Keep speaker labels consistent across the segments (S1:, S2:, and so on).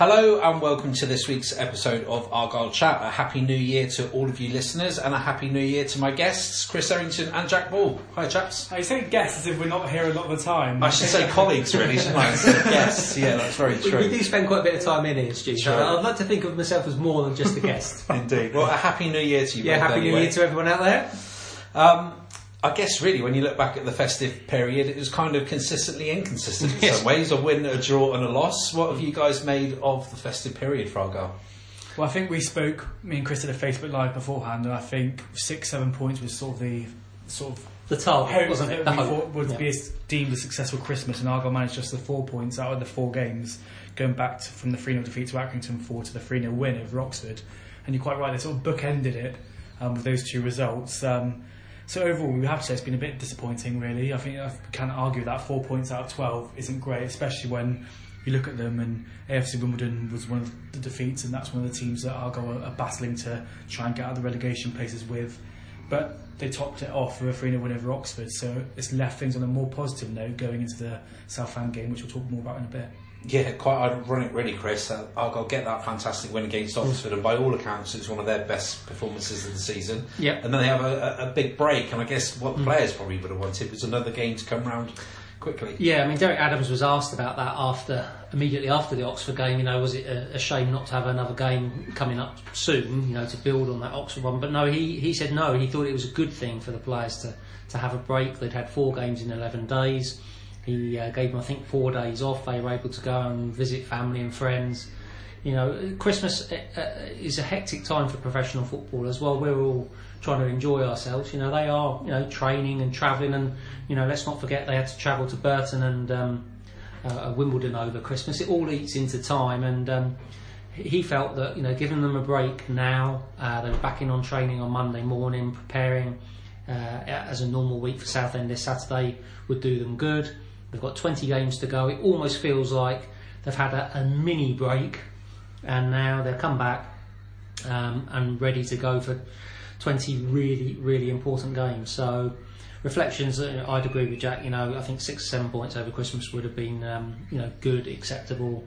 S1: Hello and welcome to this week's episode of Argyle Chat. A happy new year to all of you listeners and a happy new year to my guests, Chris Errington and Jak Ball. Hi, chaps.
S2: I say guests as if we're not here a lot of the time.
S1: I should say colleagues, really, shouldn't I? Yes, yeah, that's very
S3: We, we do spend quite a bit of time in here, Stu. So
S1: Sure.
S3: I'd like to think of myself as more than just a guest.
S1: Indeed. Well, a happy new year to you
S3: yeah,
S1: both.
S3: happy New. Year to everyone out there.
S1: Um, I guess really, when you look back at the festive period, it was kind of consistently inconsistent in
S3: Yes.
S1: some ways. A win, a draw, and a loss. What have you guys made of the festive period for Argyle?
S2: Well, I think we spoke, me and Chris did a Facebook Live beforehand, and I think six, seven points was sort of the sort of
S3: The target,
S2: hope
S3: wasn't it? The
S2: we thought would
S3: Yeah.
S2: be a, deemed a successful Christmas, and Argyle managed just the four points out of the four games, going back to, from the 3 0 defeat to Accrington 4 to the 3 0 win over Oxford. And you're quite right, they sort of bookended it um, with those two results. Um, so overall, we have to say it's been a bit disappointing, really. I think I can't argue that four points out of 12 isn't great, especially when you look at them and AFC Wimbledon was one of the defeats, and that's one of the teams that Argyle are battling to try and get out of the relegation places with. But they topped it off with a 3 0 win over Oxford, so it's left things on a more positive note going into the Southend game, which we'll talk more about in a bit.
S1: Yeah, quite ironic, really, Chris. Uh, Argyle get that fantastic win against Oxford, and by all accounts, it's one of their best performances of the season.
S3: Yep.
S1: And then they have a, a, a big break, and I guess what the players probably would have wanted was another game to come round quickly.
S3: Yeah, I mean, Derek Adams was asked about that after, immediately after the Oxford game. You know, was it a, a shame not to have another game coming up soon? You know, to build on that Oxford one. But no, he, he said no. He thought it was a good thing for the players to, to have a break. They'd had four games in eleven days. He uh, gave them, I think, four days off. They were able to go and visit family and friends. You know, Christmas uh, uh, is a hectic time for professional football as well. We're all trying to enjoy ourselves. You know, they are, you know, training and travelling, and you know, let's not forget they had to travel to Burton and um, uh, Wimbledon over Christmas. It all eats into time, and um, he felt that you know, giving them a break now, uh, they were back in on training on Monday morning, preparing uh, as a normal week for Southend this Saturday would do them good. They've got 20 games to go. It almost feels like they've had a, a mini break, and now they've come back um, and ready to go for 20 really, really important games. So, reflections, uh, I'd agree with Jak. You know, I think six, seven points over Christmas would have been, um, you know, good, acceptable.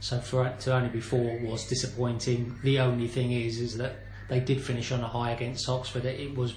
S3: So for it to only be four was disappointing. The only thing is, is that they did finish on a high against Oxford. It was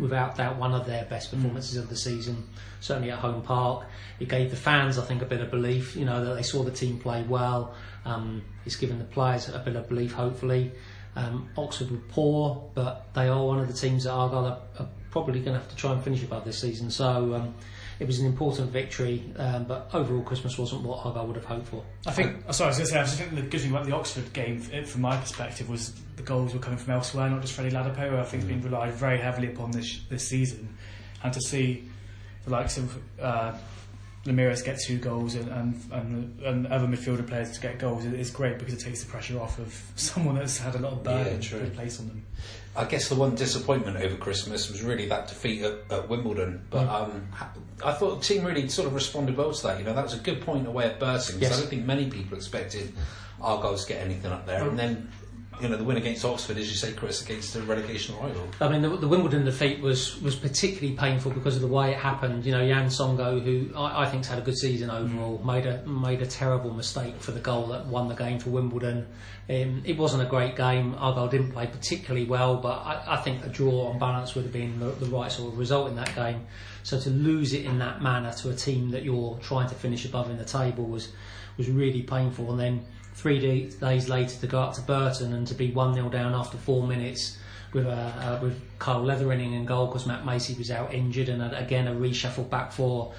S3: without doubt one of their best performances of the season, certainly at home park. It gave the fans, I think, a bit of belief, you know, that they saw the team play well. Um, it's given the players a bit of belief, hopefully. Um, Oxford were poor, but they are one of the teams that Argyle are, are probably going to have to try and finish above this season. So um, it was an important victory, um, but overall, Christmas wasn't what Argyle would have hoped for.
S2: I think, oh, sorry, I was going to say, I just think the good thing about the Oxford game, f- from my perspective, was the goals were coming from elsewhere, not just Freddie Ladapo, who I think has been relied very heavily upon this this season. And to see the likes of uh, Lameiras get two goals and, and, and, and other midfielder players to get goals is great because it takes the pressure off of someone that's had a lot of burden
S1: Yeah,
S2: placed on them.
S1: I guess the one disappointment over Christmas was really that defeat at, at Wimbledon. But
S3: Mm.
S1: um, I thought the team really sort of responded well to that. You know, that was a good point away at Burton. 'cause
S3: Yes.
S1: I don't think many people expected Argyle to get anything up there. And then, you know, the win against Oxford, as you say, Chris, against the relegation rival.
S3: I mean, the, the Wimbledon defeat was, was particularly painful because of the way it happened. You know, Yann Songo'o, who I, I think's had a good season overall, made a made a terrible mistake for the goal that won the game for Wimbledon. Um, it wasn't a great game. Argyle didn't play particularly well, but I, I think a draw on balance would have been the, the right sort of result in that game. So to lose it in that manner to a team that you're trying to finish above in the table was was really painful. And then three day, days later to go up to Burton and to be one 0 down after four minutes with uh, uh, with Carl Letheren in goal because Matt Macey was out injured, and uh, again a reshuffled back four.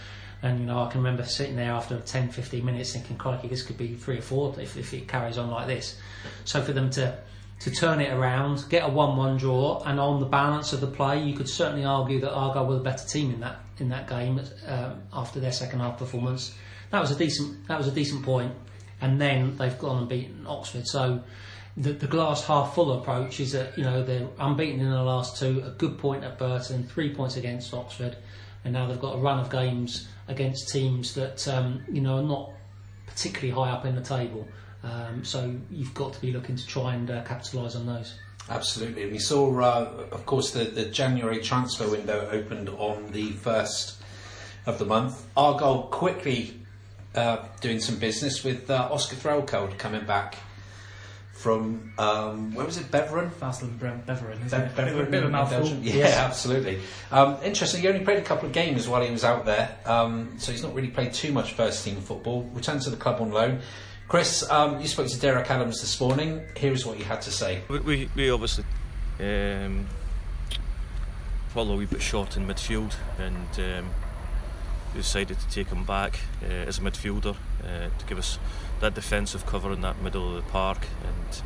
S3: And you know, I can remember sitting there after 10, 15 minutes thinking, crikey, this could be three or four if, if it carries on like this. So for them to to turn it around, get a one-one draw, and on the balance of the play, you could certainly argue that Argyle were the better team in that in that game um, after their second half performance. That was a decent that was a decent point, and then they've gone and beaten Oxford. So the, the glass half full approach is that you know they're unbeaten in the last two, a good point at Burton, three points against Oxford, and now they've got a run of games against teams that um, you know are not particularly high up in the table. Um, so you've got to be looking to try and uh, capitalise on those.
S1: Absolutely. We saw, uh, of course, the, the January transfer window opened on the 1st of the month. Argyle quickly uh, doing some business with uh, Oscar Threlkeld coming back from, um, where was it, Beveren?
S2: Waasland-Beveren, isn't
S1: Be-
S2: it? A-
S1: Beveren
S2: bit of a mouthful.
S1: Belgium. Yeah, absolutely. Um, interesting, he only played a couple of games while he was out there, um, so he's not really played too much first team football. Returned to the club on loan. Chris, um, you spoke to Derek Adams this morning. Here is what you had to say.
S4: We, we, we obviously um, fall a wee bit short in midfield and um, we decided to take him back uh, as a midfielder uh, to give us that defensive cover in that middle of the park. And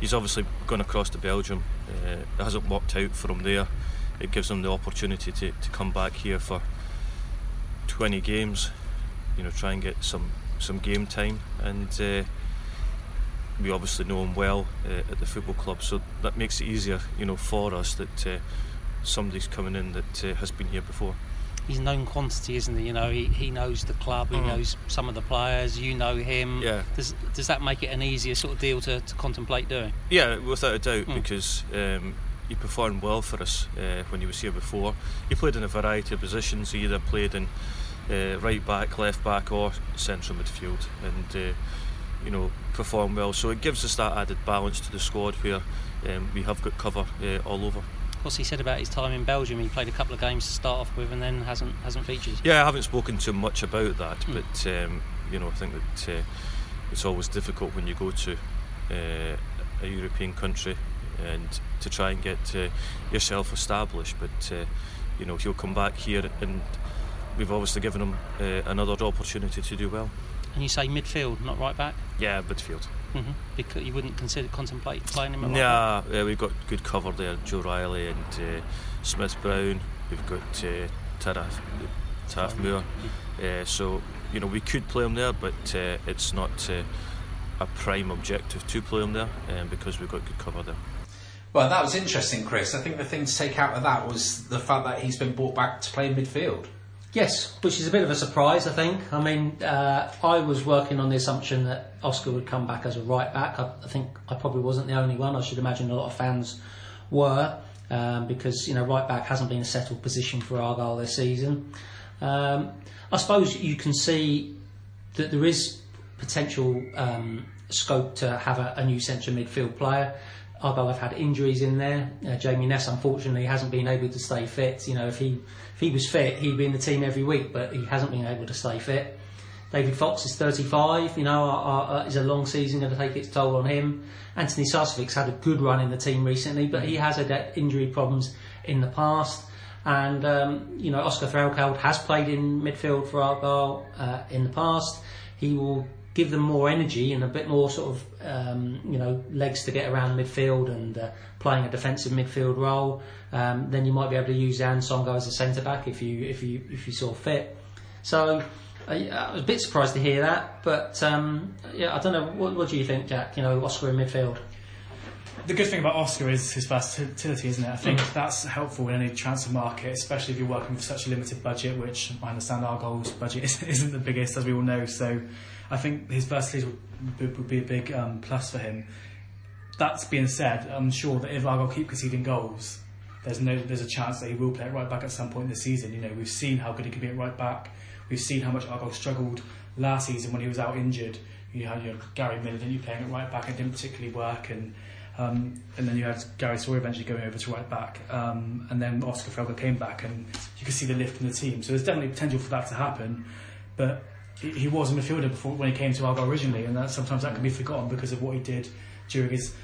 S4: he's obviously gone across to Belgium. Uh, it hasn't worked out for him there. It gives him the opportunity to, to come back here for 20 games you know try and get some some game time. And uh, we obviously know him well uh, at the football club, so that makes it easier, you know, for us that uh, somebody's coming in that has been here before.
S5: He's known quantity, isn't he? You know, he, he knows the club, he
S4: Mhm.
S5: knows some of the players, you know him.
S4: Yeah.
S5: Does does that make it an easier sort of deal to, to contemplate doing?
S4: Yeah, without a doubt,
S5: Mm.
S4: because um, he performed well for us uh, when he was here before. He played in a variety of positions. He either played in uh, right back, left back, or central midfield, and uh, you know performed well. So it gives us that added balance to the squad where um, we have got cover uh, all over.
S5: What's he said about his time in Belgium? He played a couple of games to start off with, and then hasn't hasn't featured.
S4: Yeah, I haven't spoken to him much about that,
S5: Mm.
S4: but um, you know, I think that uh, it's always difficult when you go to uh, a European country and to try and get uh, yourself established. But uh, you know, he'll come back here, and we've obviously given him uh, another opportunity to do well.
S5: And you say midfield, not right back,
S4: Yeah, midfield.
S5: Mm-hmm. because you wouldn't consider contemplate playing him at right back.
S4: Yeah, uh, we've got good cover there. Joe Riley and uh, Smith Brown. We've got uh, Tafari, Tafari Moore. Uh, so you know we could play him there, but uh, it's not uh, a prime objective to play him there um, because we've got good cover there.
S1: Well, that was interesting, Chris. I think the thing to take out of that was the fact that he's been brought back to play midfield.
S3: Yes, which is a bit of a surprise, I think. I mean, uh, I was working on the assumption that Oscar would come back as a right back. I, I think I probably wasn't the only one. I should imagine a lot of fans were, um, because you know right back hasn't been a settled position for Argyle this season. Um, I suppose you can see that there is potential um, scope to have a, a new central midfield player. Argyle have had injuries in there. Uh, Jamie Ness, unfortunately, hasn't been able to stay fit. You know, if he if he was fit, he'd be in the team every week, but he hasn't been able to stay fit. David Fox is 35. You know, uh, uh, is a long season going to take its toll on him. Antoni Sarcevic's had a good run in the team recently, but he has had uh, injury problems in the past. And um, you know, Oscar Threlkeld has played in midfield for Argyle uh, in the past. He will give them more energy and a bit more sort of um, you know legs to get around midfield and uh, playing a defensive midfield role. Um, then you might be able to use Songo'o as a centre back if you if you if you saw fit. So uh, I was a bit surprised to hear that, but um, yeah, I don't know. What, what do you think, Jak? You know, Oscar in midfield.
S2: The good thing about Oscar is his versatility, isn't it? I think that's helpful in any transfer market, especially if you're working with such a limited budget, which I understand our goals budget is- isn't the biggest, as we all know. So I think his versatility would, would be a big um, plus for him. That's being said, I'm sure that if Argyle keep conceding goals, there's no there's a chance that he will play at right back at some point this season. You know, we've seen how good he can be at right back. We've seen how much Argyle struggled last season when he was out injured. You had you know, Gary Miller, didn't you, playing at right back? And it didn't particularly work, and um, and then you had Gary Sawyer eventually going over to right back, um, and then Oscar Threlkeld came back, and you could see the lift in the team. So there's definitely potential for that to happen, but he, he was a midfielder before when he came to Argyle originally, and that sometimes that can be forgotten because of what he did during his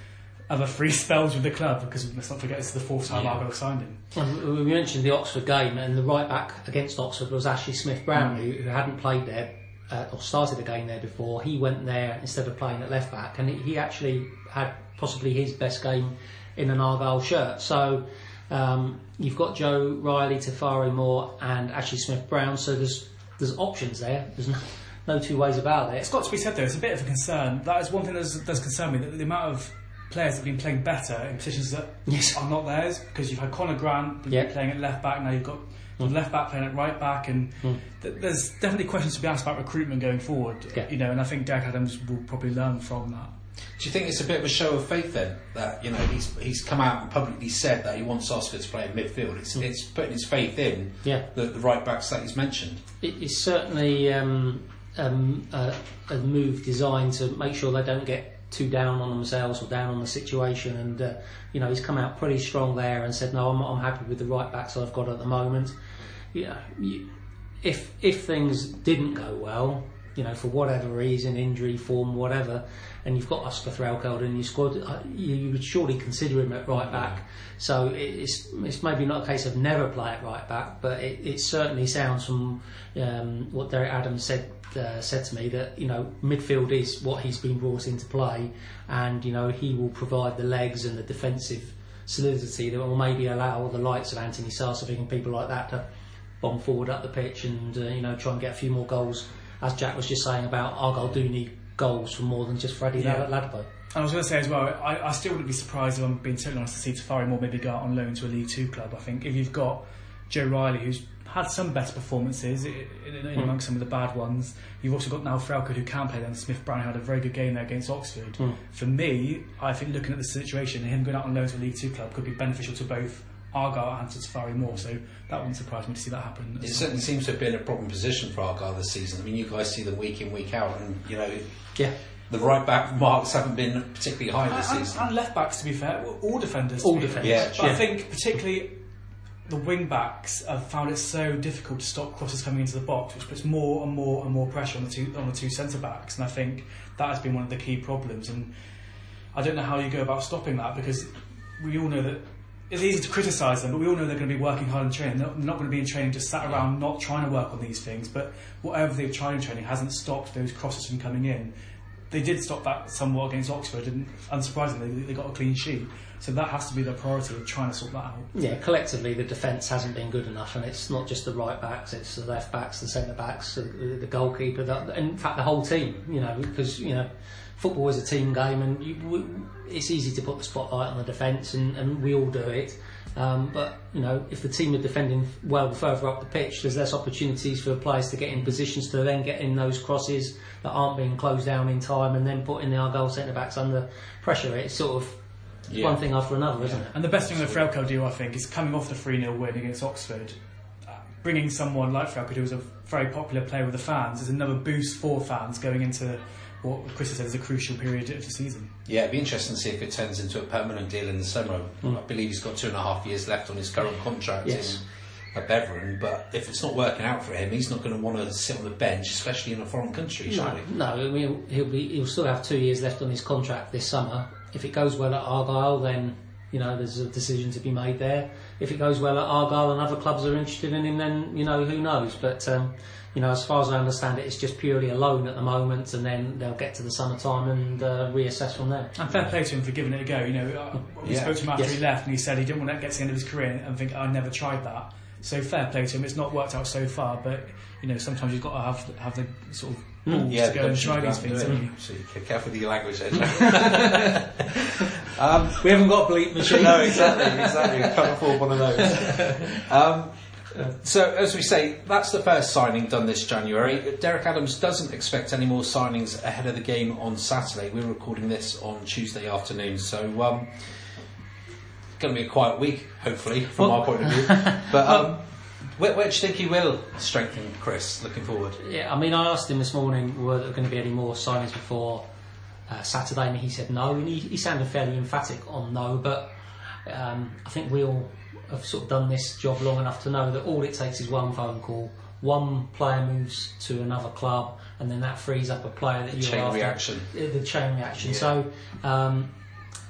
S2: other three spells with the club because let's not forget it's the fourth time
S3: Yeah.
S2: Argyle signed him.
S3: And we mentioned the Oxford game, and the right back against Oxford was Ashley Smith Brown, who, who hadn't played there uh, or started a game there before. He went there instead of playing at left back, and he, he actually had possibly his best game in an Argyle shirt. So um, you've got Joe Riley, Tafari Moore, and Ashley Smith Brown. So there's there's options there. There's no, no two ways about it.
S2: It's got to be said though, it's a bit of a concern. That is one thing that does concern me, that the amount of players that have been playing better in positions that
S3: Yes.
S2: are not theirs, because you've had Conor Grant
S3: Yeah.
S2: playing at left back, now you've got hmm. the left back playing at right back, and hmm. th- there's definitely questions to be asked about recruitment going forward.
S3: Yeah.
S2: You know, and I think Derek Adams will probably learn from that.
S1: Do you think it's a bit of a show of faith then that you know he's he's come out and publicly said that he wants Oscar to play in midfield? It's it's putting his faith in
S3: Yeah.
S1: the, the right backs that he's mentioned.
S3: It's certainly um, um, a, a move designed to make sure they don't get too down on themselves or down on the situation. And uh, you know, he's come out pretty strong there and said, "No, I'm, I'm happy with the right backs I've got at the moment." Yeah, you, if if things didn't go well, you know, for whatever reason, injury, form, whatever, and you've got Oscar Threlkeld in your squad, uh, you, you would surely consider him at right back. So it's it's maybe not a case of never play at right back, but it, it certainly sounds from um, what Derek Adams said uh, said to me that you know midfield is what he's been brought in to play, and you know he will provide the legs and the defensive solidity that will maybe allow the likes of Antoni Sarcevic and people like that to bomb forward up the pitch and uh, you know try and get a few more goals. As Jak was just saying about Argyle do need goals for more than just Freddie
S2: Yeah.
S3: Lad- Ladapo.
S2: And I was going to say as well, I, I still wouldn't be surprised if I'm being totally honest to see Tafari Moore maybe go out on loan to a League Two club. I think if you've got Joe Riley, who's had some better performances in, in, in amongst some of the bad ones, you've also got now Threlkeld who can play then. Smith Brown had a very good game there against Oxford. Hmm. For me, I think looking at the situation, him going out on loan to a League Two club could be beneficial to both Argyle and to Moore, So that wouldn't surprise me to see that happen.
S1: It certainly seems to have been a problem position for Argyle this season. I mean, you guys see them week in week out, and you know
S3: Yeah,
S1: the right back marks haven't been particularly high this
S2: And,
S1: season.
S2: and left backs, to be fair, all defenders.
S3: All defenders,
S1: Yeah.
S2: But I think particularly the wing backs have found it so difficult to stop crosses coming into the box, which puts more and more and more pressure on the two on the two centre backs. And I think that has been one of the key problems. And I don't know how you go about stopping that because we all know that. It's easy to criticise them, but we all know they're going to be working hard in training. They're not going to be in training just sat around not trying to work on these things. But whatever they've tried in training hasn't stopped those crosses from coming in they did stop that somewhat against Oxford, and unsurprisingly, they- got a clean sheet. So that has to be their priority of trying to sort that out.
S3: yeah. Collectively, the defence hasn't been good enough, and it's not just the right backs; it's the left backs, the centre backs, the, the goalkeeper, the, in fact the whole team. You know, because you know, football is a team game, and you, we, it's easy to put the spotlight on the defence, and, and we all do it. Um, but you know, if the team are defending well further up the pitch, there's less opportunities for players to get in positions to then get in those crosses that aren't being closed down in time, and then putting the goal centre backs under pressure. It's sort of
S1: Yeah.
S3: one thing after another, isn't it?
S2: And the best thing that Frelko do, I think, is coming off the 3 0 win against Oxford, uh, bringing someone like Frelko, who was a very popular player with the fans, is another boost for fans going into what Chris has said is a crucial period of the season.
S1: Yeah, it'd be interesting to see if it turns into a permanent deal in the summer. I believe he's got two and a half years left on his current contract
S3: Yes.
S1: in at Beveren, but if it's not working out for him, he's not going to want to sit on the bench, especially in a foreign country,
S3: No,
S1: surely.
S3: no. I mean, he'll be he'll still have two years left on his contract this summer. If it goes well at Argyle, then you know there's a decision to be made there. If it goes well at Argyle and other clubs are interested in him, then you know who knows. But um, you know, as far as I understand it, it's just purely a loan at the moment, and then they'll get to the summertime and uh, reassess from there.
S2: And fair play to him for giving it a go. You know, uh, we
S1: Yeah.
S2: spoke to him after
S3: Yes.
S2: he left, and he said he didn't want to get to the end of his career and think I never tried that. So fair play to him. It's not worked out so far, but you know sometimes you've got to have have the sort of balls
S1: Yeah,
S2: to go and try these things. haven't you?
S1: So you be careful with your language there. um,
S3: We haven't got a bleep machine.
S1: no, exactly, exactly. Can't afford one of those. Um, so, as we say, that's the first signing done this January. Derek Adams doesn't expect any more signings ahead of the game on Saturday. We're recording this on Tuesday afternoon, so um, going to be a quiet week, hopefully, from
S3: Well-
S1: our point of view. But um, where, where do you think he will strengthen, Chris? Looking forward.
S3: Yeah, I mean, I asked him this morning were there going to be any more signings before uh, Saturday, and he said no, and he, he sounded fairly emphatic on no. But um, I think we all have sort of done this job long enough to know that all it takes is one phone call. One player moves to another club, and then that frees up a player that you're
S1: Chain
S3: after.
S1: reaction.
S3: The chain reaction. So um,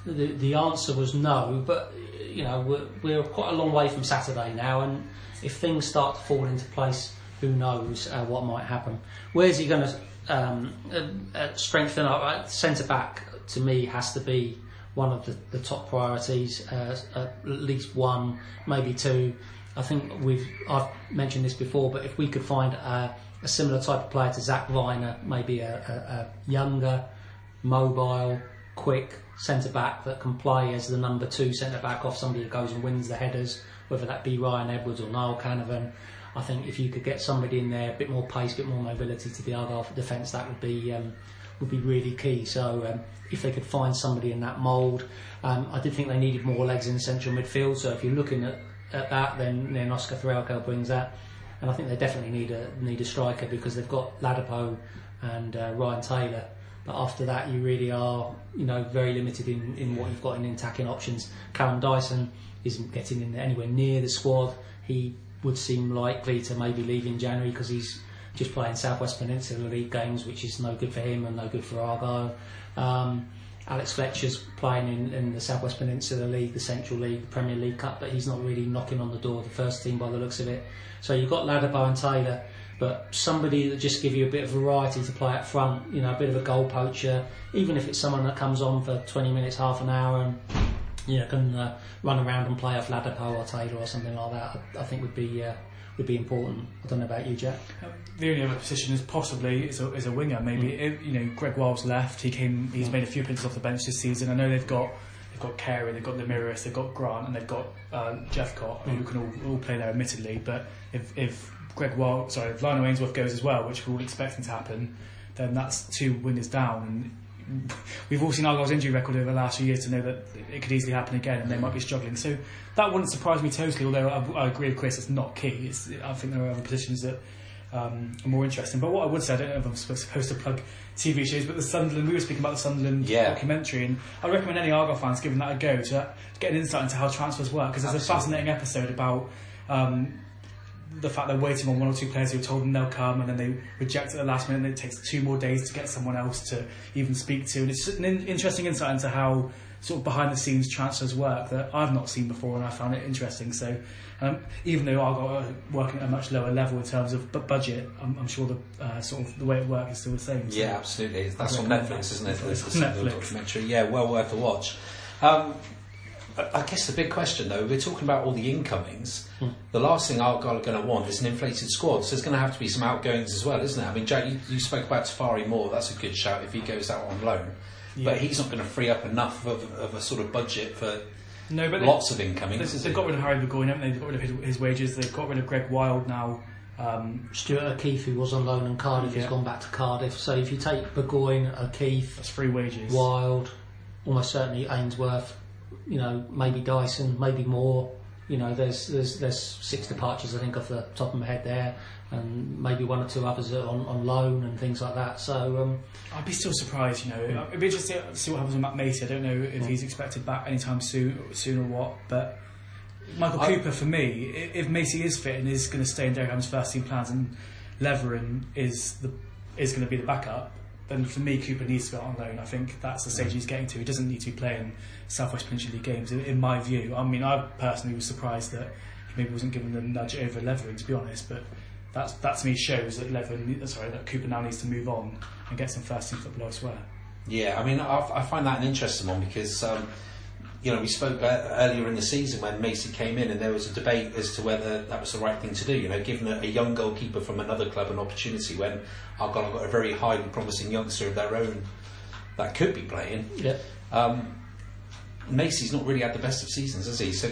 S3: the, the answer was no, but you know we're, we're quite a long way from Saturday now, and if things start to fall into place, who knows uh, what might happen? Where's he going to um, uh, uh, strengthen up? Uh, Centre back to me has to be one of the, the top priorities, uh, at least one, maybe two. I think we've I've mentioned this before, but if we could find a, a similar type of player to Zak Vyner, maybe a, a, a younger, mobile, quick centre back that can play as the number two centre back off somebody who goes and wins the headers, whether that be Ryan Edwards or Niall Canavan. I think if you could get somebody in there, a bit more pace, a bit more mobility to the Argyle defence, that would be um, would be really key. So um, if they could find somebody in that mould, um, I did think they needed more legs in central midfield. So if you're looking at, at that, then then Oscar Threlkeld brings that, and I think they definitely need a need a striker because they've got Ladapo and uh, Ryan Taylor. But after that, you really are, you know, very limited in, in what you've got in attacking options. Callum Dyson isn't getting in anywhere near the squad. He would seem likely to maybe leave in January because he's just playing Southwest Peninsula League games, which is no good for him and no good for Argyle. Um, Alex Fletcher's playing in, in the Southwest Peninsula League, the Central League, the Premier League Cup, but he's not really knocking on the door of the first team by the looks of it. So you've got Ladapo and Taylor, but somebody that just give you a bit of variety to play up front, you know, a bit of a goal poacher, even if it's someone that comes on for 20 minutes, half an hour, and you know can uh, run around and play off Ladapo or Taylor or something like that. I, I think would be uh, would be important. I don't know about you, Jak.
S2: The only other position is possibly is a, is a winger. Maybe
S3: Mm.
S2: if, you know Greg Wylde left. He came. He's made a few appearances off the bench this season. I know they've got they've got Carey, they've got Lameiras, they've got Grant, and they've got uh, Jephcott,
S3: Mm.
S2: who can all, all play there, admittedly. But if if Greg Wylde, sorry, if Lionel Ainsworth goes as well, which we're all expecting to happen, then that's two wingers down. And we've all seen Argyle's injury record over the last few years to know that it could easily happen again, and they might be struggling. So that wouldn't surprise me totally. Although I, I agree with Chris, it's not key. It's, I think there are other positions that um, are more interesting. But what I would say, I don't know if I'm supposed to plug TV shows, but the Sunderland, we were speaking about the Sunderland
S1: Yeah.
S2: documentary, and I recommend any Argyle fans giving that a go to, to get an insight into how transfers work, because there's a fascinating episode about um, the fact they're waiting on one or two players who told them they'll come, and then they reject at the last minute, and it takes two more days to get someone else to even speak to. And it's an in- interesting insight into how sort of behind the scenes transfers work that I've not seen before, and I found it interesting. So, um, even though Argyle are working at a much lower level in terms of bu- budget, I'm, I'm sure the uh, sort of the way it works is still the same. So-
S1: Yeah, absolutely. That's on Netflix,
S2: that.
S1: isn't it?
S2: It's
S1: the
S2: Netflix.
S1: documentary. Yeah, well worth a watch. Um, I I guess the big question, though, we're talking about all the incomings.
S2: Hmm.
S1: The last thing Argyle are going to want is an inflated squad. So there's going to have to be some outgoings as well, isn't it? I mean, Jak, you, you spoke about Tafari Moore. That's a good shout if he goes out on loan. But he's not going to free up enough of, of a sort of budget for
S2: No, but
S1: lots of incomings.
S2: They've, they've
S1: it?
S2: got rid of Harry Burgoyne, haven't they? They've got rid of his, his wages. They've got rid of Greg Wylde now. Um,
S3: Stuart O'Keefe, who was on loan in Cardiff, has gone back to Cardiff. So if you take Burgoyne, O'Keefe,
S2: that's free wages.
S3: Wylde, almost certainly Ainsworth, you know, maybe Dyson, maybe more. You know, there's there's there's six departures I think off the top of my head there, and maybe one or two others are on, on loan and things like that. So um,
S2: I'd be still surprised, you know. It'd be interesting to see what happens with Matt Macey. I don't know if he's expected back anytime soon, soon or what. But Michael
S1: I-
S2: Cooper, for me, if Macey is fit and is going to stay in Derek Adams' first team plans, and Letheren is the is going to be the backup, then for me, Cooper needs to go on loan. I think that's the stage he's getting to. He doesn't need to be playing Southwest Peninsula League games, in, my view. I mean, I personally was surprised that he maybe wasn't given the nudge over Letheren, to be honest. But that's, that to me shows that Letheren, sorry, that Cooper now needs to move on and get some first team football elsewhere.
S1: Yeah, I mean, I, I find that an interesting one because, um, you know, we spoke uh, earlier in the season when Macey came in and there was a debate as to whether that was the right thing to do. You know, giving a, a young goalkeeper from another club an opportunity when Argyle have got a very highly promising youngster of their own that could be playing.
S3: yeah,
S1: Um, Macey's not really had the best of seasons, has he? So,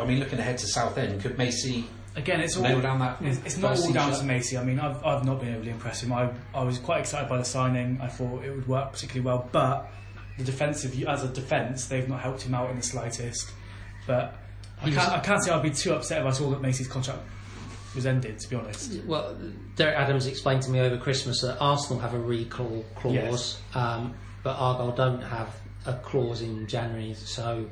S1: I mean, looking ahead to Southend, could Macey
S2: Again, it's all
S1: down that?
S2: It's, it's not all down
S1: shirt?
S2: to Macey. I mean, I've, I've not been overly impressed with him. I, I was quite excited by the signing. I thought it would work particularly well, but the defensive, as a defence, they've not helped him out in the slightest. But I can't, I can't say I'd be too upset if I saw that Macey's contract was ended. To be honest,
S3: Well, Derek Adams explained to me over Christmas that Arsenal have a recall clause,
S2: Yes.
S3: um, but Argyle don't have a clause in January. So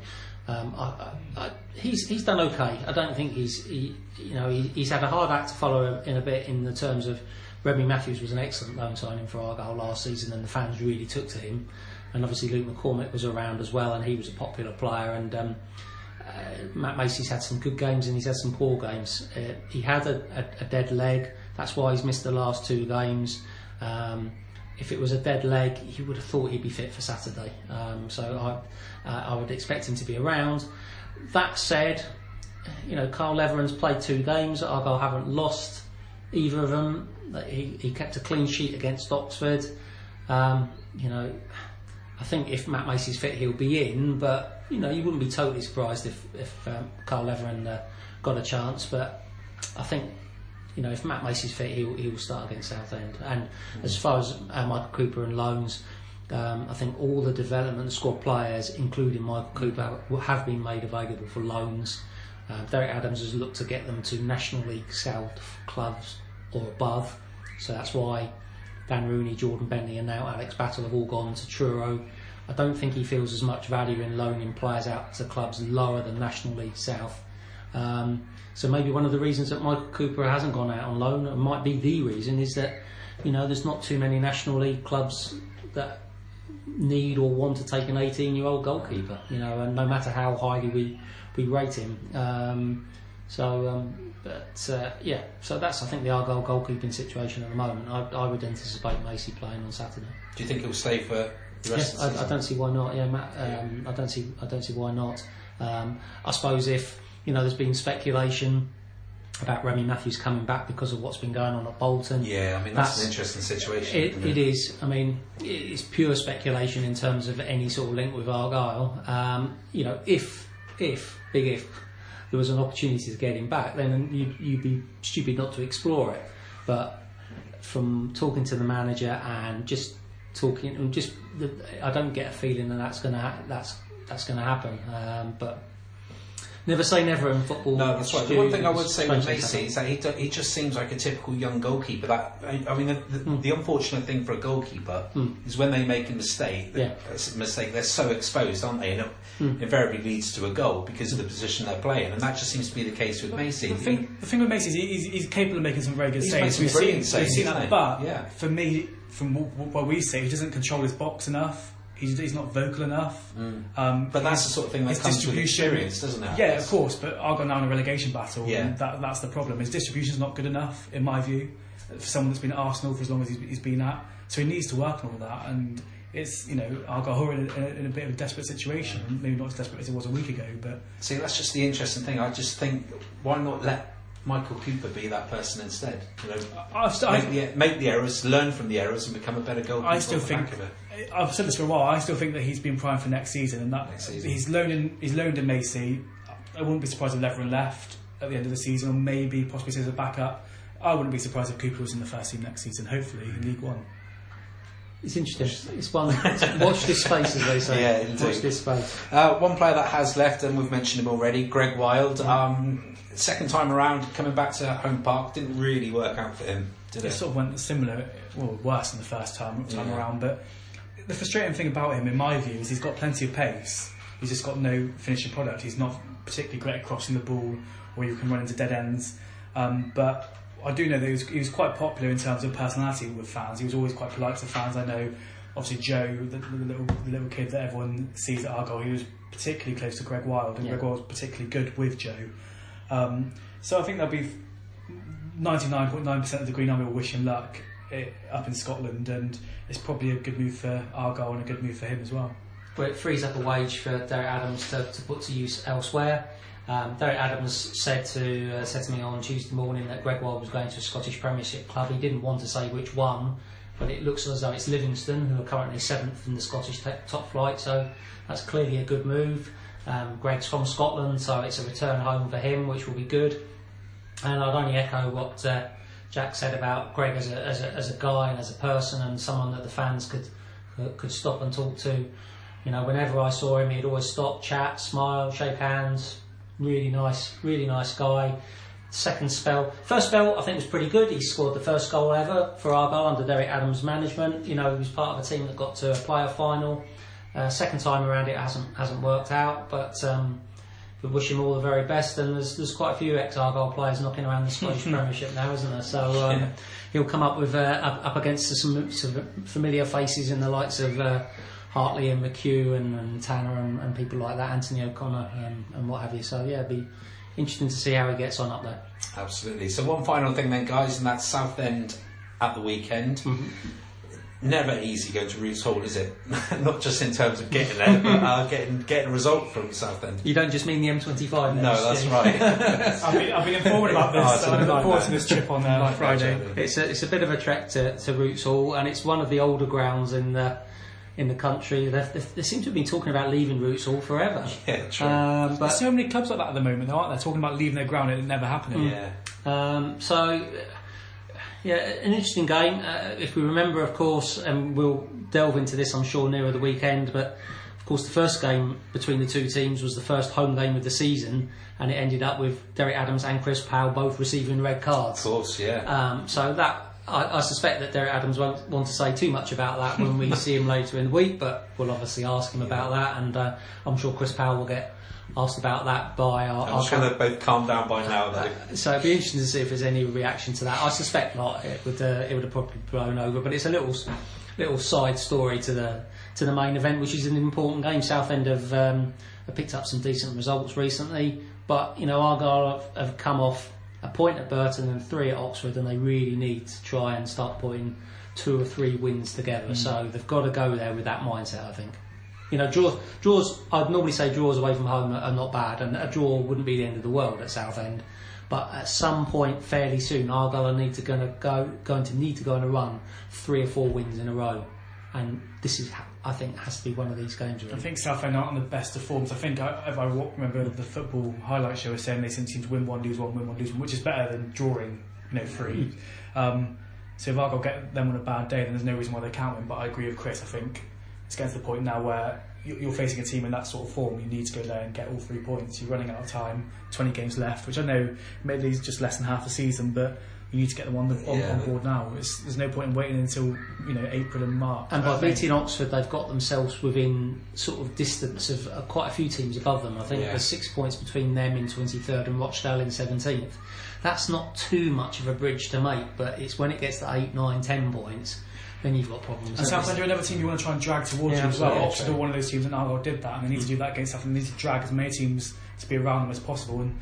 S3: um, I, I, I, he's he's done okay. I don't think he's he, you know he, he's had a hard act to follow in a bit in the terms of Remi Matthews was an excellent loan signing for Argyle last season, and the fans really took to him. And obviously Luke McCormick was around as well, and he was a popular player. And um, uh, Matt Macey's had some good games and he's had some poor games. Uh, he had a, a, a dead leg. That's why he's missed the last two games. Um, if it was a dead leg, he would have thought he'd be fit for Saturday. Um, so I, uh, I would expect him to be around. That said, you know, Carl Letheren's played two games. Argyle haven't lost either of them. He, he kept a clean sheet against Oxford. Um, you know, I think if Matt Macey's fit, he'll be in. But you know, you wouldn't be totally surprised if if um, Carl Letheren uh, got a chance. But I think you know, if Matt Macey's fit, he'll, he'll start against Southend. And mm. as far as uh, Michael Cooper and loans, um, I think all the development squad players, including Michael Cooper, have been made available for loans. Uh, Derek Adams has looked to get them to National League South clubs or above, so that's why Dan Rooney, Jordan Bentley, and now Alex Battle have all gone to Truro. I don't think he feels as much value in loaning players out to clubs lower than National League South. Um, so maybe one of the reasons that Michael Cooper hasn't gone out on loan, and might be the reason, is that you know there's not too many National League clubs that need or want to take an 18-year-old goalkeeper. You know, and no matter how highly we we rate him. Um, so, um, but uh, yeah, so that's I think the Argyle goalkeeping situation at the moment. I, I would anticipate Macey playing on Saturday.
S1: Do you think he'll stay for the rest
S3: yeah,
S1: of the season?
S3: I, I don't see why not. Yeah, Matt, um, I don't see I don't see why not. Um, I suppose if you know, there's been speculation about Remi Matthews coming back because of what's been going on at Bolton.
S1: Yeah, I mean that's, that's an interesting situation.
S3: It, it? it is. I mean, it's pure speculation in terms of any sort of link with Argyle. Um, you know, if if big if there was an opportunity to get him back, then you'd, you'd be stupid not to explore it. But from talking to the manager and just talking, and just I don't get a feeling that that's going to ha- that's that's to happen. Um, but never say never in football.
S1: No, that's right. The one thing I would say with Macey is that he, do, he just seems like a typical young goalkeeper. That I, I mean, the, the, mm. the, unfortunate thing for a goalkeeper mm. is when they make a mistake.
S3: Yeah.
S1: A mistake. They're so exposed, aren't they? And it mm. invariably leads to a goal because of the position they're playing, and that just seems to be the case with Macey.
S2: The thing, the thing with Macey is he's, he's, capable of making some very good
S1: he's
S2: saves.
S1: We've seen, saves,
S2: we've seen that, but yeah. for me, from what we say, he doesn't control his box enough he's, he's not vocal enough.
S1: Mm. Um, but that's the sort of thing that comes with experience, doesn't it?
S2: Yeah, of course. But Argyle now in a relegation battle, yeah. that, that's the problem. His distribution's not good enough, in my view, for someone that's been at Arsenal for as long as he's, he's been at. So he needs to work on all that. And it's you know Argyle in, in, in a bit of a desperate situation. Yeah. Maybe not as desperate as it was a week ago, but
S1: see, that's just the interesting thing. I just think why not let Michael Cooper be that person instead. You know, I've, make, the, make the errors, learn from the errors, and become a better goalkeeper.
S2: I still think. I've said this for a while. I still think that he's been primed for next season, and that
S1: season.
S2: he's loaned in. He's loaned in Macey. I wouldn't be surprised if Letheren left at the end of the season, or maybe possibly as a backup. I wouldn't be surprised if Cooper was in the first team next season. Hopefully in League One.
S3: It's interesting. It's one. Watch this space, as they say.
S1: Yeah, indeed.
S3: Watch this space.
S1: Uh, one player that has left, and we've mentioned him already, Greg Wylde. Um, second time around, coming back to home park, didn't really work out for him, did it?
S2: It sort of went similar, well, worse than the first time time yeah. around. But the frustrating thing about him, in my view, is he's got plenty of pace. He's just got no finishing product. He's not particularly great at crossing the ball, or you can run into dead ends. Um, but I do know that he was, he was, quite popular in terms of personality with fans. He was always quite polite to fans. I know, obviously, Joe, the, the, little, the little kid that everyone sees at Argyle, he was particularly close to Greg Wylde, and yeah. Greg Wylde was particularly good with Joe. Um, so I think there'll be 99.9% of the Green Army will wish him luck eh, up in Scotland, and it's probably a good move for Argyle and a good move for him as well.
S3: But it frees up a wage for Derek Adams to, to put to use elsewhere. Um, Derek Adams said to uh, said to me on Tuesday morning that Greg Wylde was going to a Scottish Premiership club. He didn't want to say which one, but it looks as though it's Livingston, who are currently seventh in the Scottish top flight. So that's clearly a good move. Um, Greg's from Scotland, so it's a return home for him, which will be good. And I'd only echo what uh, Jak said about Greg as a, as a, as a guy and as a person, and someone that the fans could could stop and talk to. You know, whenever I saw him, he'd always stop, chat, smile, shake hands, Really nice, really nice guy. Second spell, first spell I think was pretty good. He scored the first goal ever for Argyle under Derek Adams' management. You know, he was part of a team that got to a player final. Uh, second time around, it hasn't hasn't worked out, but um, we wish him all the very best. And there's there's quite a few ex Argyle players knocking around the Scottish Premiership now, isn't there? So um, yeah. he'll come up with uh, up, up, against some, some, familiar faces in the likes of. Uh, Hartley and McHugh and, and Tanner and, and people like that, Anthony O'Connor and, and what have you. So yeah, it'd be interesting to see how he gets on up there.
S1: Absolutely. So one final thing then, guys, and that's Southend at the weekend.
S3: Mm-hmm.
S1: Never easy going to Roots Hall, is it? Not just in terms of getting there, but uh, getting getting a result from Southend.
S3: You don't just mean the M25. then,
S1: No, that's
S3: you?
S1: right.
S2: I've been, I've been informed about this,
S1: Oh, it's
S2: so
S1: a
S2: I look
S1: nightmare.
S2: forward to this trip on uh, Friday.
S3: It's a, it's a bit of a trek to, to Roots Hall, and it's one of the older grounds in the in the country. They, they, they seem to have been talking about leaving Roots Hall forever.
S1: yeah, true.
S3: Um, but
S2: There's so many clubs like that at the moment, though, aren't there? Talking about leaving their ground and it never happening.
S1: yeah.
S3: Um, so, uh, yeah, an interesting game. Uh, if we remember, of course, and we'll delve into this, I'm sure, nearer the weekend, but of course, the first game between the two teams was the first home game of the season, and it ended up with Derek Adams and Chris Powell both receiving red cards.
S1: Of course, yeah.
S3: Um, so that. I, I suspect that Derek Adams won't want to say too much about that when we see him later in the week, but we'll obviously ask him about that, and uh, I'm sure Chris Powell will get asked about that by our.
S1: I'm
S3: our
S1: sure they've both calmed down by now, though.
S3: so it'd be interesting to see if there's any reaction to that. I suspect not. It would uh, it would have probably blown over, but it's a little little side story to the to the main event, which is an important game. Southend have, um, have picked up some decent results recently, but you know Argyle have, have come off a point at Burton and three at Oxford, and they really need to try and start putting two or three wins together. So they've got to go there with that mindset, I think. You know, draws, draws. I'd normally say draws away from home are, are not bad, and a draw wouldn't be the end of the world at Southend. But at some point, fairly soon, Argyle are need to gonna go, going to need to go on a run, three or four wins in a row, and this is, I think, has to be one of these games.
S2: I think Southend aren't on the best of forms. I think I, if I remember the football highlight show was saying they seem to win one, lose one, win one, lose one, which is better than drawing, you know, three. Um, so if Argyle get them on a bad day, then there's no reason why they can't win. But I agree with Chris. I think it's getting to the point now where you- you're facing a team in that sort of form. You need to go there and get all three points. You're running out of time. 20 games left, which I know maybe is just less than half a season, but you need to get them on the on,
S1: Yeah.
S2: on board now. It's, there's no point in waiting until you know April and March.
S3: And by
S2: think.
S3: beating Oxford, they've got themselves within sort of distance of uh, quite a few teams above them. I think
S1: Yeah.
S3: there's six points between them in 23rd and Rochdale in 17th. That's not too much of a bridge to make, but it's when it gets to 8, 9, 10 points, then you've got problems.
S2: And Southend are another team you want to try and drag towards
S3: Yeah,
S2: you as well.
S3: absolutely.
S2: Oxford are one of those teams, and Argyle did that, and they need to do that against Southend. They need to drag as many teams to be around them as possible. And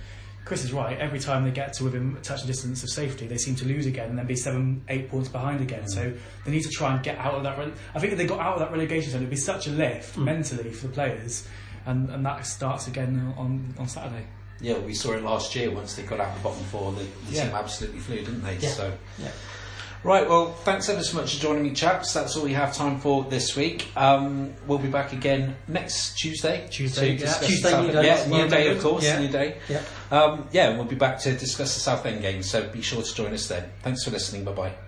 S2: Chris is right. Every time they get to within a touch distance of safety, they seem to lose again and then be seven, eight points behind again. Mm. So they need to try and get out of that. Re- I think if they got out of that relegation zone, it'd be such a lift mm. mentally for the players, and, and that starts again on on Saturday.
S1: Yeah, we saw it last year once they got out of the bottom four. The, the
S2: Yeah.
S1: team absolutely flew, didn't they?
S3: Yeah.
S1: So.
S3: Yeah.
S1: Right, well, thanks ever so much for joining me, chaps. That's all we have time for this week. Um, we'll be back again next Tuesday.
S2: Tuesday, yeah.
S3: Tuesday, new day.
S1: Yeah,
S3: Well,
S1: new day, of course,
S3: Yeah.
S1: new day.
S3: Yeah.
S1: Um, yeah, and we'll be back to discuss the Southend game, so be sure to join us then. Thanks for listening. Bye bye.